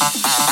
Uh-uh.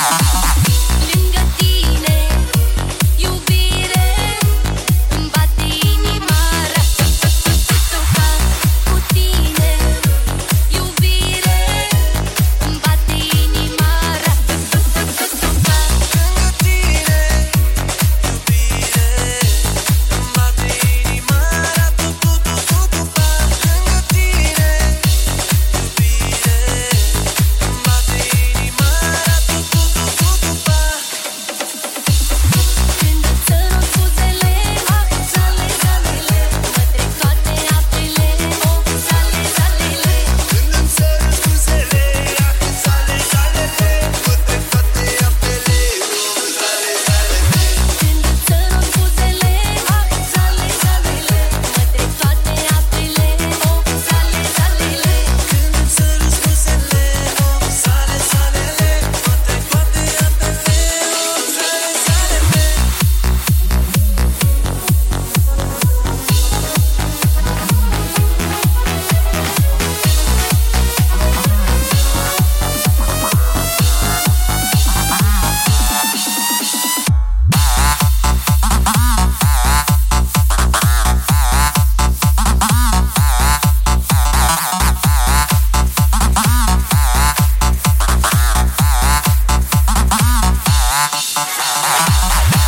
Ah, ah, ah, ah, ah.